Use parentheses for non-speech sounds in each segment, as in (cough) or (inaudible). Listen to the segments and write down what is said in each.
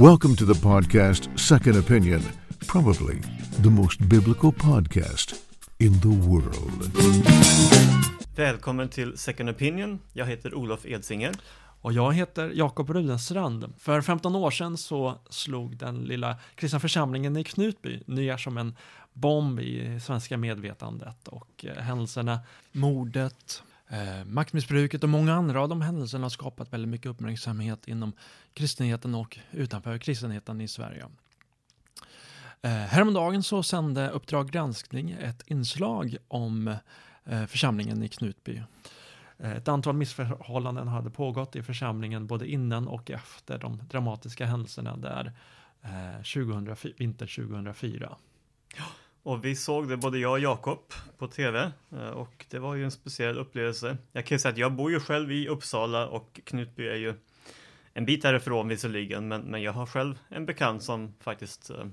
Welcome to the podcast Second Opinion, probably the most biblical podcast in the world. Välkommen till Second Opinion. Jag heter Olof Edsinger. Och jag heter Jakob Rudenstrand. För 15 år sedan så slog den lilla kristna församlingen i Knutby ner som en bomb i svenska medvetandet och eh, händelserna, mordet, eh, maktmissbruket och många andra av de händelserna har skapat väldigt mycket uppmärksamhet inom kristenheten och utanför kristenheten i Sverige. Eh, häromdagen så sände Uppdrag granskning ett inslag om eh, församlingen i Knutby. Eh, ett antal missförhållanden hade pågått i församlingen både innan och efter de dramatiska händelserna där eh, 2004, vinter 2004. Och vi såg det både jag och Jakob på tv eh, och det var ju en speciell upplevelse. Jag kan ju säga att jag bor ju själv i Uppsala och Knutby är ju en bit därifrån visserligen, men, men jag har själv en bekant som faktiskt eh,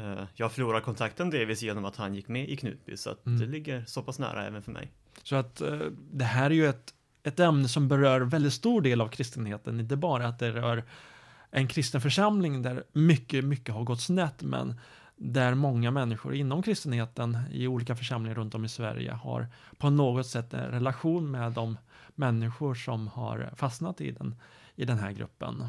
eh jag förlorade kontakten delvis genom att han gick med i Knutby, så att mm. det ligger så pass nära även för mig. Så att eh, det här är ju ett, ett ämne som berör väldigt stor del av kristenheten, inte bara att det rör en kristen församling där mycket, mycket har gått snett, men där många människor inom kristenheten i olika församlingar runt om i Sverige har på något sätt en relation med de människor som har fastnat i den, i den här gruppen.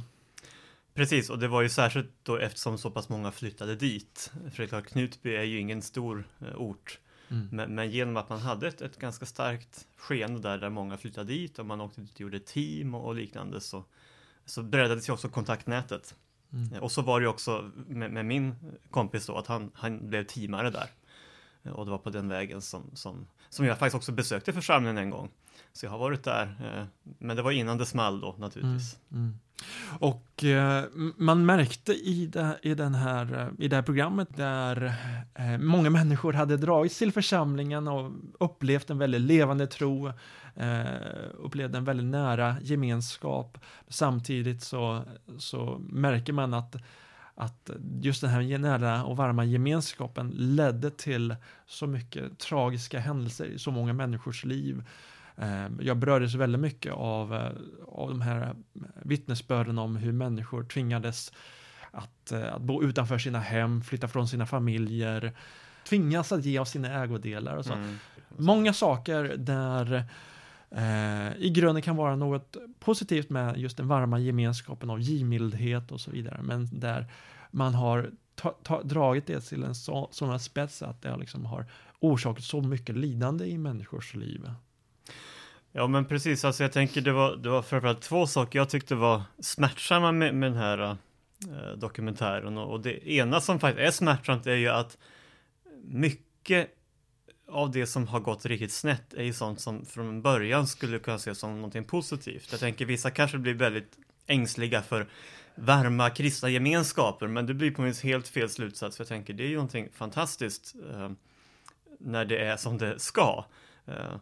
Precis, och det var ju särskilt då eftersom så pass många flyttade dit. För det är klart, Knutby är ju ingen stor eh, ort. Mm. Men, men, genom att man hade ett, ett ganska starkt skeende där, där många flyttade dit och man åkte dit och gjorde team och, och liknande så, så breddades ju också kontaktnätet. Mm. Och så var det också med, med, min kompis då, att han, han blev teamare där. Och det var på den vägen som, som, som jag faktiskt också besökte församlingen en gång. Så jag har varit där, eh, men det var innan det small då naturligtvis. Mm, mm. Och eh, man märkte i det, i, den här, eh, i det här programmet där eh, många människor hade dragits till församlingen och upplevt en väldigt levande tro, eh, upplevde en väldigt nära gemenskap. Samtidigt så, så märker man att att just den här nära och varma gemenskapen ledde till så mycket tragiska händelser i så många människors liv. Ehm, jag berördes väldigt mycket av, eh, av de här vittnesbörden om hur människor tvingades att, eh, att bo utanför sina hem, flytta från sina familjer, tvingas att ge av sina ägodelar och så. Mm. Många saker där eh, Eh, i grunden kan vara något positivt med just den varma gemenskapen av givmildhet och så vidare, men där man har ta, ta, dragit det till en så, sån spets att det liksom har orsakat så mycket lidande i människors liv. Ja men precis, alltså jag tänker det var, det var framförallt två saker jag tyckte var smärtsamma med, med den här äh, dokumentären och, och, det ena som faktiskt är smärtsamt är ju att mycket av det som har gått riktigt snett är ju sånt som från början skulle kunna ses som någonting positivt. Jag tänker vissa kanske blir väldigt ängsliga för varma kristna gemenskaper, men det blir på minst helt fel slutsats. För jag tänker det är ju någonting fantastiskt äh, när det är som det ska. Äh,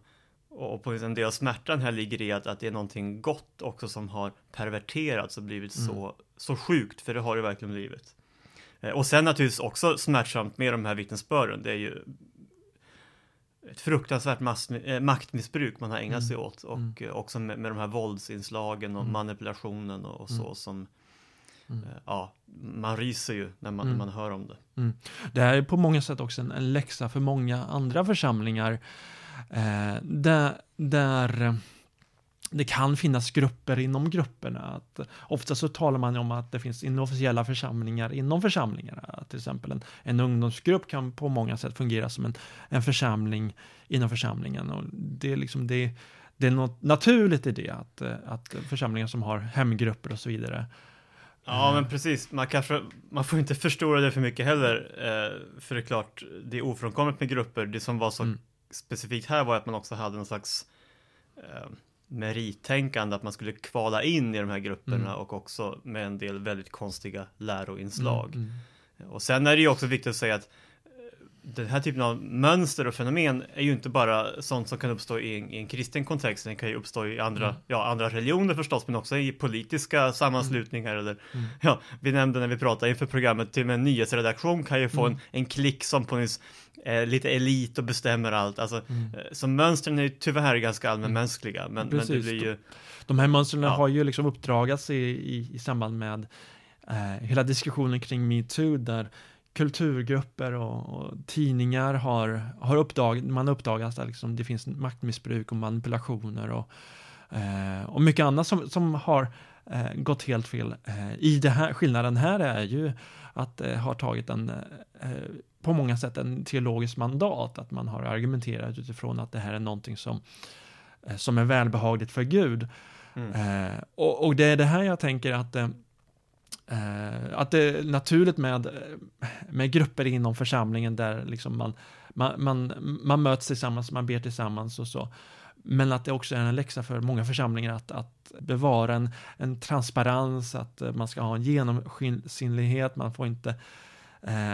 och på en del av smärtan här ligger i att, att det är någonting gott också som har perverterats och blivit mm. så, så sjukt, för det har det verkligen blivit. Eh, och sen naturligtvis också smärtsamt med de här vittnesbörden, det är ju ett fruktansvärt mass, äh, maktmissbruk man har ägnat mm. sig åt och mm. Eh, också med, med de här våldsinslagen och mm. manipulationen och, och så mm. som Mm. Ja, man ryser ju när man, mm. när man hör om det. Mm. Det här är på många sätt också en, en läxa för många andra församlingar Eh, där, där det kan finnas grupper inom grupperna. Att ofta så talar man om att det finns inofficiella församlingar inom församlingarna. Till exempel en, en ungdomsgrupp kan på många sätt fungera som en, en församling inom församlingen. Och det, är liksom det, det är något naturligt i det, att, att församlingar som har hemgrupper och så vidare. Ja, men precis. Man, kanske, man får inte förstora det för mycket heller. Eh, för det är klart, det är ofrånkomligt med grupper. Det som var så mm specifikt här var att man också hade någon slags eh, merittänkande, att man skulle kvala in i de här grupperna mm. och också med en del väldigt konstiga läroinslag. Mm, mm. Och sen är det ju också viktigt att säga att den här typen av mönster och fenomen är ju inte bara sånt som kan uppstå i en, i en kristen kontext, den kan ju uppstå i andra, mm. ja, andra religioner förstås, men också i politiska sammanslutningar mm. eller, mm. ja, vi nämnde när vi pratade inför programmet, till och med en nyhetsredaktion kan ju få mm. en, en klick som på nyss är lite elit och bestämmer allt, alltså, mm. Eh, så mönstren är ju tyvärr ganska allmänmänskliga, men, men det blir ju... De här mönstren ja. har ju liksom uppdragats i, i, i samband med eh, hela diskussionen kring metoo där kulturgrupper och, och, tidningar har, har uppdag, man uppdagat att liksom det finns maktmissbruk och manipulationer och, eh, och mycket annat som, som har eh, gått helt fel. Eh, I det här, skillnaden här är ju att det har tagit en, eh, på många sätt en teologisk mandat, att man har argumenterat utifrån att det här är någonting som, eh, som är välbehagligt för Gud. Mm. Eh, och, och, det är det här jag tänker att Eh, att det är naturligt med, med grupper inom församlingen där liksom man, man, man, man möts tillsammans, man ber tillsammans och så. Men att det också är en läxa för många församlingar att, att bevara en, en transparens, att man ska ha en genomskinlighet, man får inte eh,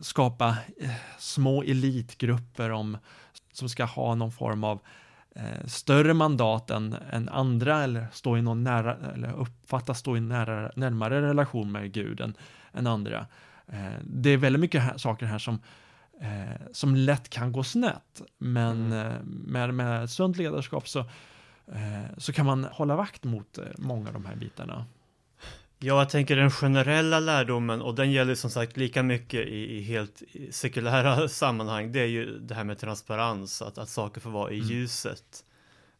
skapa eh, små elitgrupper om, som ska ha någon form av eh, större mandat än, än andra eller stå i någon nära, eller uppfattas stå i nära, närmare relation med Gud än, än andra. Eh, det är väldigt mycket här, saker här som, eh, som lätt kan gå snett, men mm. Eh, med, med sunt ledarskap så, eh, så kan man hålla vakt mot eh, många av de här bitarna. Ja, jag tänker den generella lärdomen och den gäller som sagt lika mycket i, i helt sekulära (laughs) sammanhang. Det är ju det här med transparens, att, att saker får vara i mm. ljuset.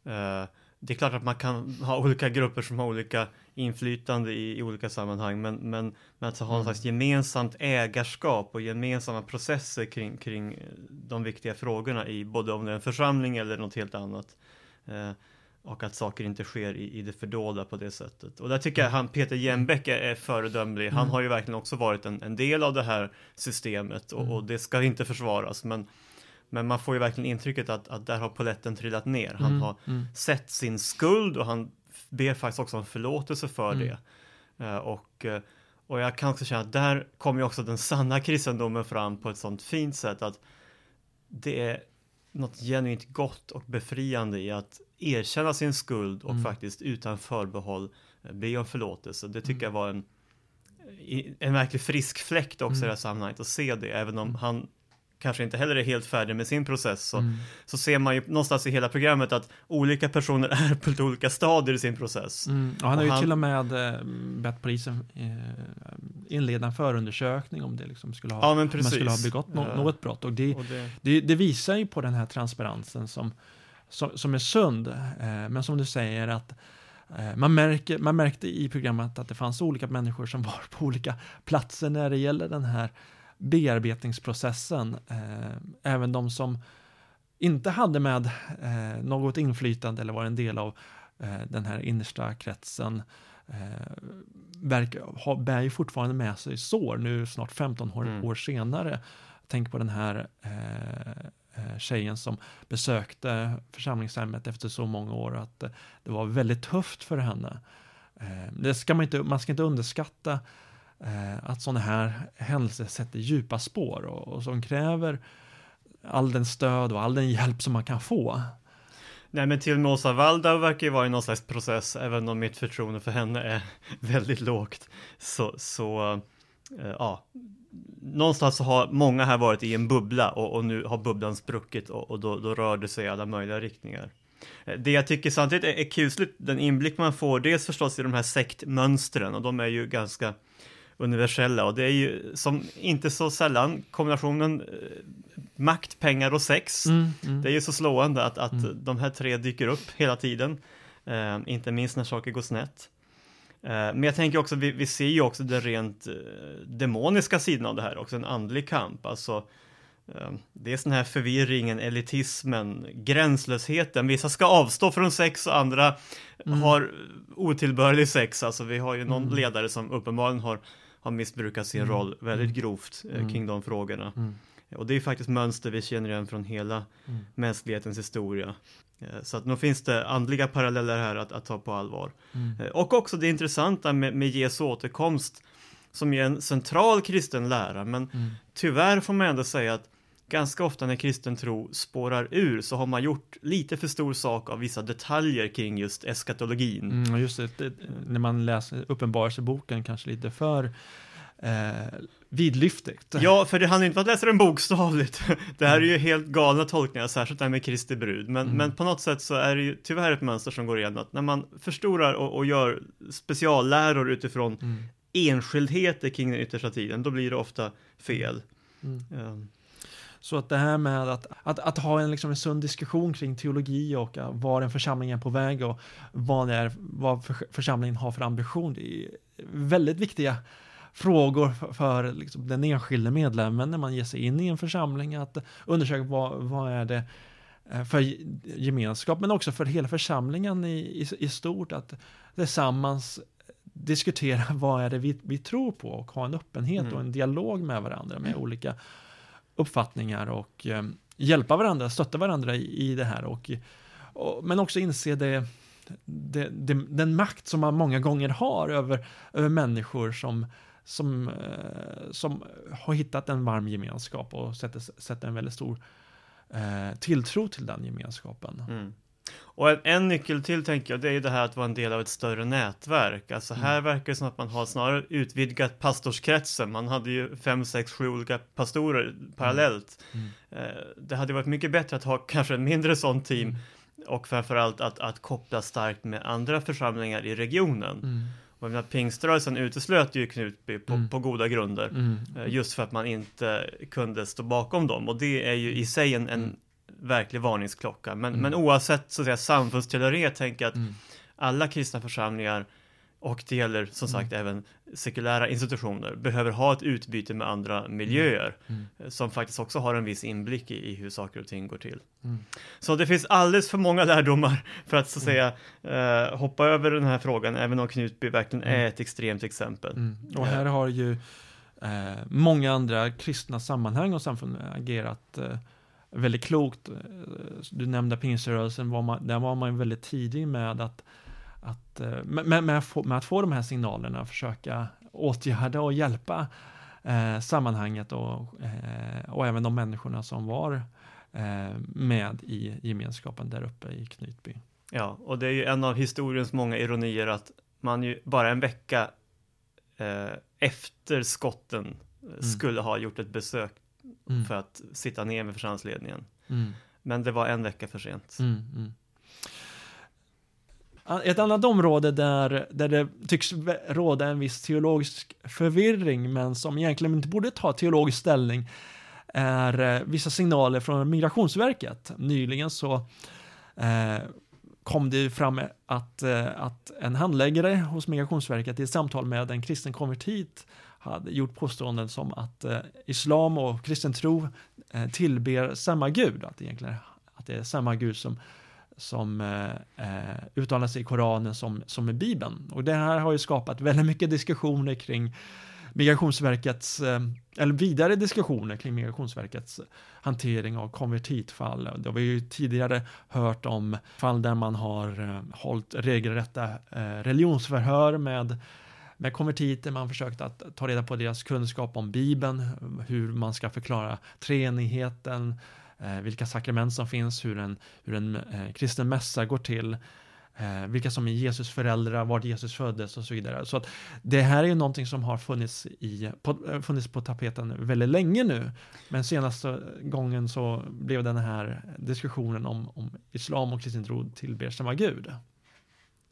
Uh, det är klart att man kan ha olika grupper som har olika inflytande i, i olika sammanhang, men, men, men att ha mm. något slags gemensamt ägarskap och gemensamma processer kring, kring de viktiga frågorna i både om det är en församling eller något helt annat. Uh, och att saker inte sker i, i det fördolda på det sättet. Och där tycker jag han, Peter Jembäck är, är föredömlig. Han mm. har ju verkligen också varit en, en del av det här systemet och, mm. och, det ska inte försvaras. Men, men man får ju verkligen intrycket att, att där har poletten trillat ner. Han mm. har mm. sett sin skuld och han ber faktiskt också om förlåtelse för mm. det. Uh, och, eh, och jag kan också känna att där kommer ju också den sanna kristendomen fram på ett sånt fint sätt att det är något genuint gott och befriande i att erkänna sin skuld och mm. faktiskt utan förbehåll eh, be om förlåtelse. Det tycker mm. jag var en, en verklig frisk fläkt också mm. i det här sammanhanget att se det, även om mm. han kanske inte heller är helt färdig med sin process så, mm. så ser man ju någonstans i hela programmet att olika personer (laughs) är på lite olika stadier i sin process. Mm. Och han har ju han... till och med äh, bett polisen äh, inleda en förundersökning om det liksom skulle ha, ja, man skulle ha begått no ja. något brott. Och, det, och det... Det, det, visar ju på den här transparensen som, som, som är sund. Äh, men som du säger att man, märker, man märkte i programmet att det fanns olika människor som (laughs) var på olika platser när det gäller den här bearbetningsprocessen. Eh, även de som inte hade med eh, något inflytande eller var en del av eh, den här innersta kretsen verkar, bär ju fortfarande med sig sår nu snart 15 år, mm. år senare. Tänk på den här eh, Eh, tjejen som besökte församlingshemmet efter så många år att eh, det var väldigt tufft för henne. Eh, det ska man, inte, man ska inte underskatta att sådana här händelser sätter djupa spår och, och som kräver all den stöd och all den hjälp som man kan få. Nej men till och med Åsa Waldau verkar ju vara i någon slags process, även om mitt förtroende för henne är (laughs) väldigt lågt. Så, så ja, någonstans så har många här varit i en bubbla och, och nu har bubblan spruckit och, och då, då, rör det sig i alla möjliga riktningar. Eh, det jag tycker samtidigt är, är kusligt, den inblick man får, dels förstås i de här sektmönstren och de är ju ganska universella och det är ju som inte så sällan kombinationen eh, makt, pengar och sex. Mm, mm. Det är ju så slående att, att mm. de här tre dyker upp hela tiden, eh, inte minst när saker går snett. Eh, men jag tänker också, vi, vi, ser ju också den rent eh, demoniska sidan av det här, också en andlig kamp, alltså eh, det är sån här förvirringen, elitismen, gränslösheten. Vissa ska avstå från sex och andra mm. har otillbörlig sex. Alltså vi har ju någon mm. ledare som uppenbarligen har har missbrukat sin mm. roll väldigt mm. grovt mm. kring de frågorna. Mm. Och det är faktiskt mönster vi känner igen från hela mänsklighetens historia. Eh, så att nu finns det andliga paralleller här att, att ta på allvar. Mm. Eh, och också det intressanta med, med Jesu återkomst som är en central kristen lära, men mm. tyvärr får man ändå säga att ganska ofta när kristen tro spårar ur så har man gjort lite för stor sak av vissa detaljer kring just eskatologin. Mm, just det, det, när man läser Uppenbarelseboken kanske lite för eh, vidlyftigt. Ja, för det handlar inte om att läsa den bokstavligt. (laughs) Det här är ju helt galna tolkningar, särskilt det här med Kristi brud. Men, mm. men på något sätt så är det ju tyvärr ett mönster som går igen att när man förstorar och, och gör specialläror utifrån mm enskildheter kring den yttersta tiden, då blir det ofta fel. Mm. Um, Så att det här med att, att, att ha en, liksom en sund diskussion kring teologi och var en församling är på väg och vad, är, vad för, församlingen har för ambition, det är väldigt viktiga frågor för, liksom den enskilde medlemmen när man ger sig in i en församling, att undersöka vad, vad är det eh, för gemenskap, men också för hela församlingen i, i, i stort, att tillsammans diskutera (laughs) vad är det vi, vi tror på och ha en öppenhet Mm. och en dialog med varandra med olika uppfattningar och eh, hjälpa varandra, stötta varandra i, i det här och, och men också inse det, det, det, den makt som man många gånger har över, över människor som, som, eh, som har hittat en varm gemenskap och sätter, sätter en väldigt stor eh, tilltro till den gemenskapen. Mm. Och en, en nyckel till tänker jag, det är ju det här att vara en del av ett större nätverk. Alltså här verkar det som att man har snarare utvidgat pastorskretsen. Man hade ju fem, sex, sju olika pastorer parallellt. Mm. Eh, det hade varit mycket bättre att ha kanske en mindre sån team Mm. och framförallt att, att koppla starkt med andra församlingar i regionen. Och pingströrelsen uteslöt ju Knutby på, Mm. på goda grunder. Mm. Eh, Just för att man inte kunde stå bakom dem och det är ju i sig en, en Mm. verklig varningsklocka. Men, Mm. men oavsett så att säga samfundstillhörighet tänker jag att Mm. alla kristna församlingar och det gäller som sagt Mm. även sekulära institutioner behöver ha ett utbyte med andra miljöer Mm. eh, som faktiskt också har en viss inblick i, i hur saker och ting går till. Mm. Så det finns alldeles för många lärdomar (laughs) för att så att Mm. säga eh, hoppa över den här frågan även om Knutby verkligen Mm. är ett extremt exempel. Mm. Och här har ju eh, många andra kristna sammanhang och samfund agerat eh, väldigt klokt. Eh, Du nämnde pingströrelsen, var man, där var man väldigt tidig med att, att, eh, med, med, med, att få, de här signalerna, försöka åtgärda och hjälpa eh, sammanhanget och, eh, och även de människorna som var eh, med i gemenskapen där uppe i Knutby. Ja, och det är ju en av historiens många ironier att man ju bara en vecka eh, efter skotten eh, skulle ha gjort ett besök Mm. för att sitta ner med församlingsledningen. Mm. Men det var en vecka för sent. Ett annat område där, där det tycks råda en viss teologisk förvirring, men som egentligen inte borde ta teologisk ställning, är eh, vissa signaler från Migrationsverket. Nyligen så eh, kom det fram att, eh, att en handläggare hos Migrationsverket i ett samtal med en kristen konvertit hade gjort påståenden som att eh, islam och kristen tro eh, tillber samma gud, att egentligen att det är samma gud som, som eh, eh, uttalar sig i Koranen som, som i Bibeln. Och det här har ju skapat väldigt mycket diskussioner kring Migrationsverkets, eh, eller vidare diskussioner kring Migrationsverkets hantering av konvertitfall. Det har vi ju tidigare hört om fall där man har eh, hållit regelrätta eh, religionsförhör med med konvertiter, man har försökt att ta reda på deras kunskap om Bibeln, hur man ska förklara treenigheten, eh, Eh, vilka sakrament som finns, hur en, hur en eh, kristen mässa går till, eh, vilka som är Jesus föräldrar, vart Jesus föddes och så vidare. Så att det här är ju någonting som har funnits, i, på, eh, funnits på tapeten väldigt länge nu. Men senaste gången så blev den här diskussionen om, om islam och kristen tro tillber samma gud.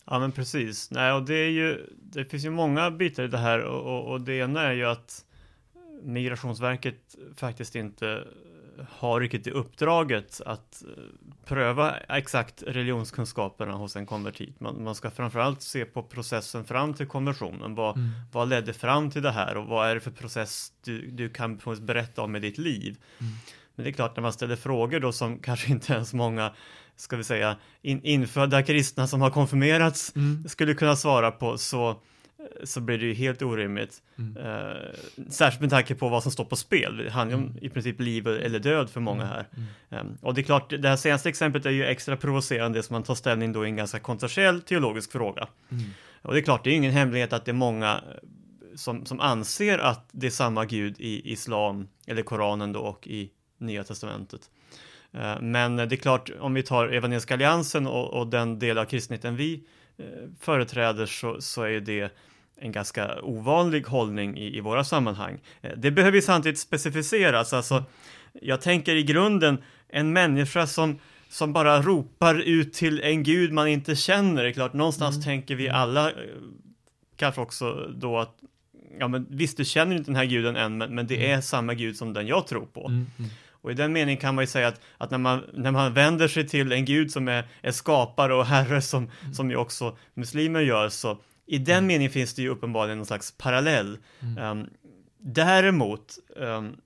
Ja men precis. Nej, och det är ju, det finns ju många bitar i det här och, och, och det ena är ju att Migrationsverket faktiskt inte har riktigt i uppdraget att eh, pröva exakt religionskunskaperna hos en konvertit. Man, man ska framförallt se på processen fram till konversionen. Vad, Mm. vad ledde fram till det här och vad är det för process du, du kan berätta om i ditt liv? Mm. Men det är klart, när man ställer frågor då som (laughs) kanske inte ens många, ska vi säga, in, infödda kristna som har konfirmerats Mm. skulle kunna svara på så, så blir det ju helt orimligt. Mm. Eh, särskilt med tanke på vad som står på spel. Det handlar ju om Mm. i princip liv eller död för många här. Mm. Eh, och det är klart, det här senaste exemplet är ju extra provocerande som man tar ställning då i en ganska kontroversiell teologisk fråga. Mm. Och det är klart, det är ingen hemlighet att det är många eh, som, som anser att det är samma gud i islam, eller Koranen då, och i Nya Testamentet. Eh, Men det är klart, om vi tar Evangeliska Alliansen och, och den del av kristenheten vi företräder så, så är ju det en ganska ovanlig hållning i, i våra sammanhang. Eh, Det behöver ju samtidigt specificeras, alltså jag tänker i grunden en människa som som bara ropar ut till en gud man inte känner. Det är klart, någonstans Mm. tänker vi alla eh, kanske också då att ja men visst du känner inte den här guden än, men, men det Mm. är samma gud som den jag tror på. Mm, mm, Och i den meningen kan man ju säga att, att när, man, när man vänder sig till en gud som är, är skapare och herre som, Mm. som ju också muslimer gör, så i den meningen finns det ju uppenbarligen någon slags parallell. Mm. Ehm, däremot, ehm,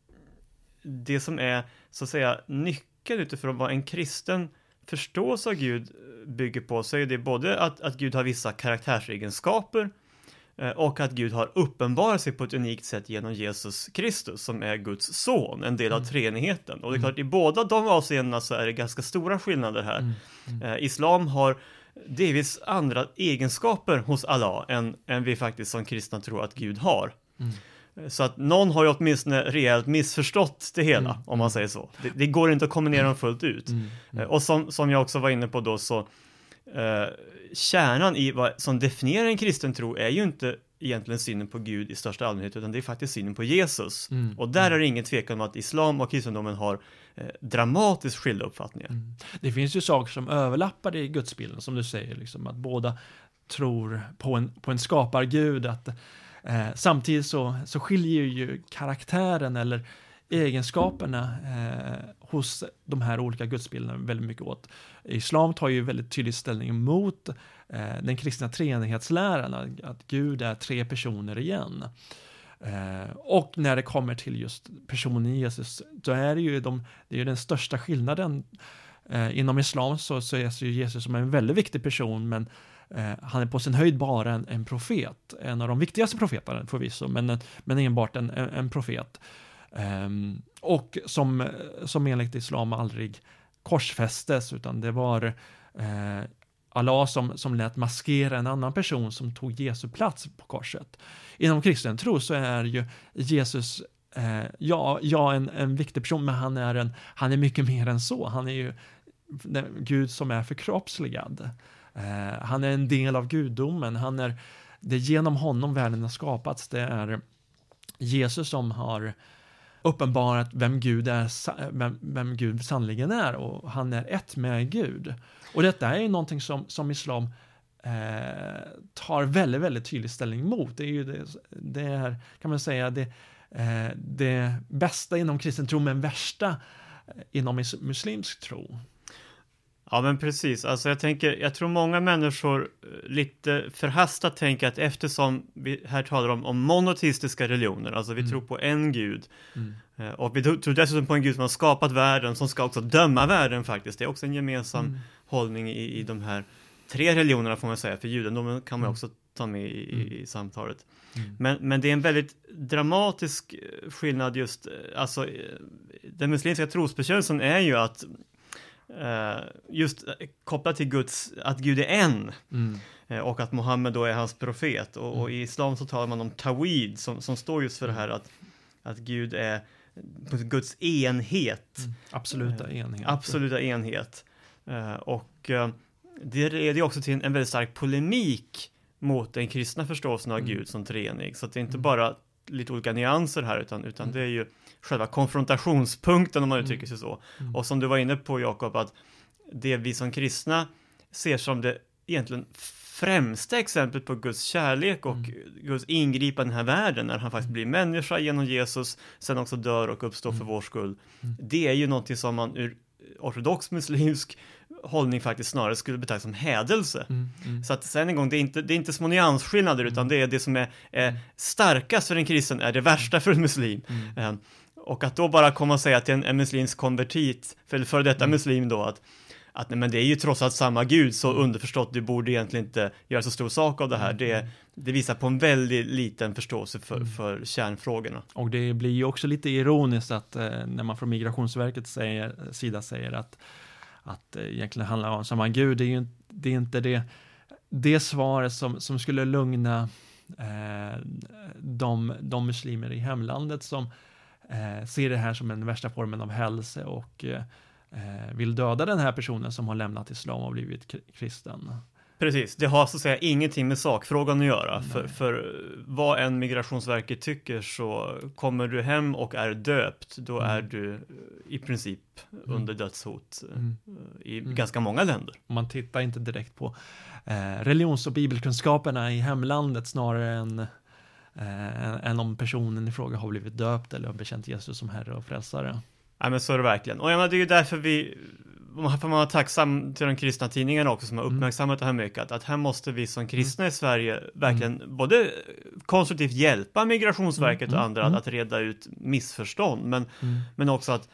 det som är så att säga nyckeln utifrån vad en kristen förståelse av Gud eh, bygger på, så är det både att, att Gud har vissa karaktärsegenskaper eh, och att Gud har uppenbarat sig på ett unikt sätt genom Jesus Kristus som är Guds son, en del av Mm. treenigheten. Och det är Mm. klart, i båda de avseendena så är det ganska stora skillnader här. mm, mm. Eh, Islam har delvis andra egenskaper hos Allah än, än vi faktiskt som kristna tror att Gud har. Mm. Eh, Så att någon har ju åtminstone rejält missförstått det hela, Mm. om man säger så. Det, det går inte att kombinera dem fullt ut. Mm, Eh, mm. Och som, som jag också var inne på då så eh, kärnan i vad som definierar en kristen tro är ju inte egentligen synen på Gud i största allmänhet utan det är faktiskt synen på Jesus. Mm, Och där är det ingen tvekan om att islam och kristendomen har eh, Eh, dramatiskt skilda uppfattningar. Mm. Det finns ju saker som överlappar i gudsbilden, som du säger, liksom, att båda tror på en, på en skapargud. Att, eh, samtidigt så, så skiljer ju karaktären eller egenskaperna eh, hos de här olika gudsbilderna väldigt mycket åt. Islam tar ju väldigt tydlig ställning mot eh, den kristna treenighetsläran, att, att Gud är tre personer igen. Eh, och när det kommer till just personen Jesus, då är det ju, de, det är ju den största skillnaden. Eh, inom islam så, så ses ju Jesus som en väldigt viktig person, men eh, han är på sin höjd bara en, en profet. En av de viktigaste profeterna förvisso, men, men enbart en, en, en profet. Ehm, och som, som enligt islam aldrig korsfästes, utan det var eh, Allah som, som lät maskera en annan person som tog Jesu plats på korset. Inom kristen tro så är ju Jesus eh, ja, ja en, en viktig person, men han är, en, han är mycket mer än så. Han är ju den Gud som är förkroppsligad. Eh, han är en del av gudomen. Han är, det är genom honom världen har skapats. Det är Jesus som har uppenbarat vem Gud är, vem, vem Gud sannligen är och han är ett med Gud. Och detta är ju någonting som, som islam eh, tar väldigt, väldigt tydlig ställning mot. Det är ju det, det är, kan man säga, det, eh, det bästa inom kristen tro, men värsta eh, inom muslimsk tro. Ja men precis, alltså jag tänker, jag tror många människor eh, lite förhastat tänker att eftersom vi här talar om, om monoteistiska religioner, alltså vi Mm. tror på en gud, Mm. eh, och vi tror dessutom på en gud som har skapat världen, som ska också döma världen faktiskt, det är också en gemensam Mm. hållning i, i de här tre religionerna får man säga, för judendomen kan man Mm. också ta med i, Mm. i, i samtalet. Mm. Men, men det är en väldigt dramatisk eh, skillnad just, alltså den muslimska trosbekännelsen är ju att just eh, kopplat till Guds, att Gud är en Mm. eh, och att Muhammed då är hans profet och, och Mm. i islam så talar man om tawid som, som står just för det här att, att Gud är Guds enhet, Mm. Absoluta enhet. absoluta enhet. Eh, och eh, det leder också till en, väldigt stark polemik mot den kristna förståelsen av Mm. Gud som treenig. Så att det är inte Mm. bara lite olika nyanser här utan, utan Mm. det är ju själva konfrontationspunkten om man Mm. uttrycker sig så. Mm. Och som du var inne på Jakob, att det vi som kristna ser som det egentligen främsta exemplet på Guds kärlek och Mm. Guds ingripande i den här världen när han faktiskt blir människa genom Jesus, sen också dör och uppstår för Mm. vår skull. Mm. Det är ju någonting som man ur ortodox muslimsk hållning faktiskt snarare skulle betrakta som hädelse. Mm. Mm. Så att sen en gång, det är inte, det är inte små nyansskillnader utan det är det som är, är starkast för en kristen är det värsta för en muslim. Mm. Och att då bara komma och säga till en, en muslimsk konvertit, för före detta Mm. muslim då, att, att nej, men det är ju trots allt samma gud, så underförstått, du borde egentligen inte göra så stor sak av det här. Det, det visar på en väldigt liten förståelse för, Mm. för kärnfrågorna. Och det blir ju också lite ironiskt att eh, när man från Migrationsverkets säger, sida säger att, att eh, egentligen handlar om samma gud, det är ju det, är inte det, det svaret som, som skulle lugna eh, de, de muslimer i hemlandet som eh, ser det här som den värsta formen av hälsa och eh, vill döda den här personen som har lämnat islam och blivit kristen. Precis, det har så att säga ingenting med sakfrågan att göra. För, för vad en Migrationsverket tycker så kommer du hem och är döpt, då Mm. är du eh, i princip under dödshot eh, Mm. i Mm. ganska många länder. Man tittar inte direkt på eh, religions och bibelkunskaperna i hemlandet snarare än eh, än om personen i fråga har blivit döpt eller har bekänt Jesus som Herre och Frälsare. Ja men så är det verkligen. Och jag menar, det är ju därför vi man får vara tacksam till de kristna tidningarna också som har mm. uppmärksammat mm. det här mycket, att, att här måste vi som kristna i Sverige verkligen mm. både konstruktivt hjälpa Migrationsverket mm. och andra att, att reda ut missförstånd, men, men också att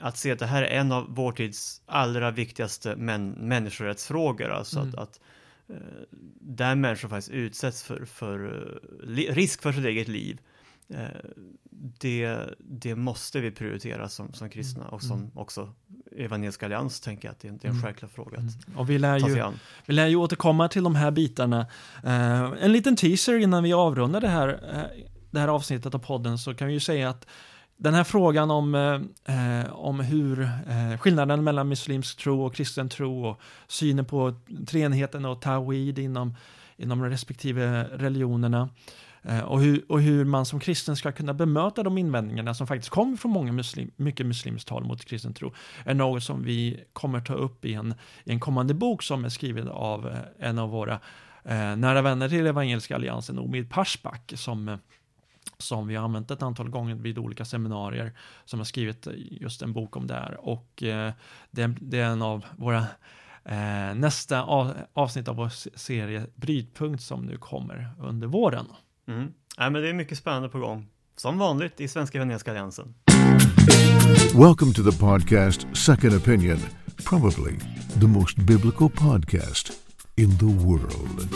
att se att det här är en av vår tids allra viktigaste män, människorättsfrågor, alltså mm. att, att där människor faktiskt utsätts för, för uh, risk för sitt eget liv. Uh, det, det måste vi prioritera som, som kristna och som mm. också Evangeliska Allians tänker jag att det är, det är en mm. självklar fråga mm. Och vi lär, ju, vi lär ju återkomma till de här bitarna. Uh, en liten teaser innan vi avrundar det här, det här avsnittet av podden så kan vi ju säga att den här frågan om, eh, eh, om hur eh, skillnaden mellan muslimsk tro och kristen tro och synen på treenigheten och tawhid inom, inom respektive religionerna eh, och, hur, och hur man som kristen ska kunna bemöta de invändningarna som faktiskt kommer från många muslim, mycket muslimskt tal mot kristen tro är något som vi kommer ta upp i en, i en kommande bok som är skriven av eh, en av våra eh, nära vänner till Evangeliska Alliansen, Omid Pashbak, som eh, som vi har använt ett antal gånger vid olika seminarier som har skrivit just en bok om det här och eh, det, är en av våra eh, nästa av, avsnitt av vår serie Brytpunkt som nu kommer under våren. Mm. Ja, men det är mycket spännande på gång, som vanligt i Svenska Venediska Alliansen. Welcome to the podcast Second Opinion, probably the most biblical podcast in the world.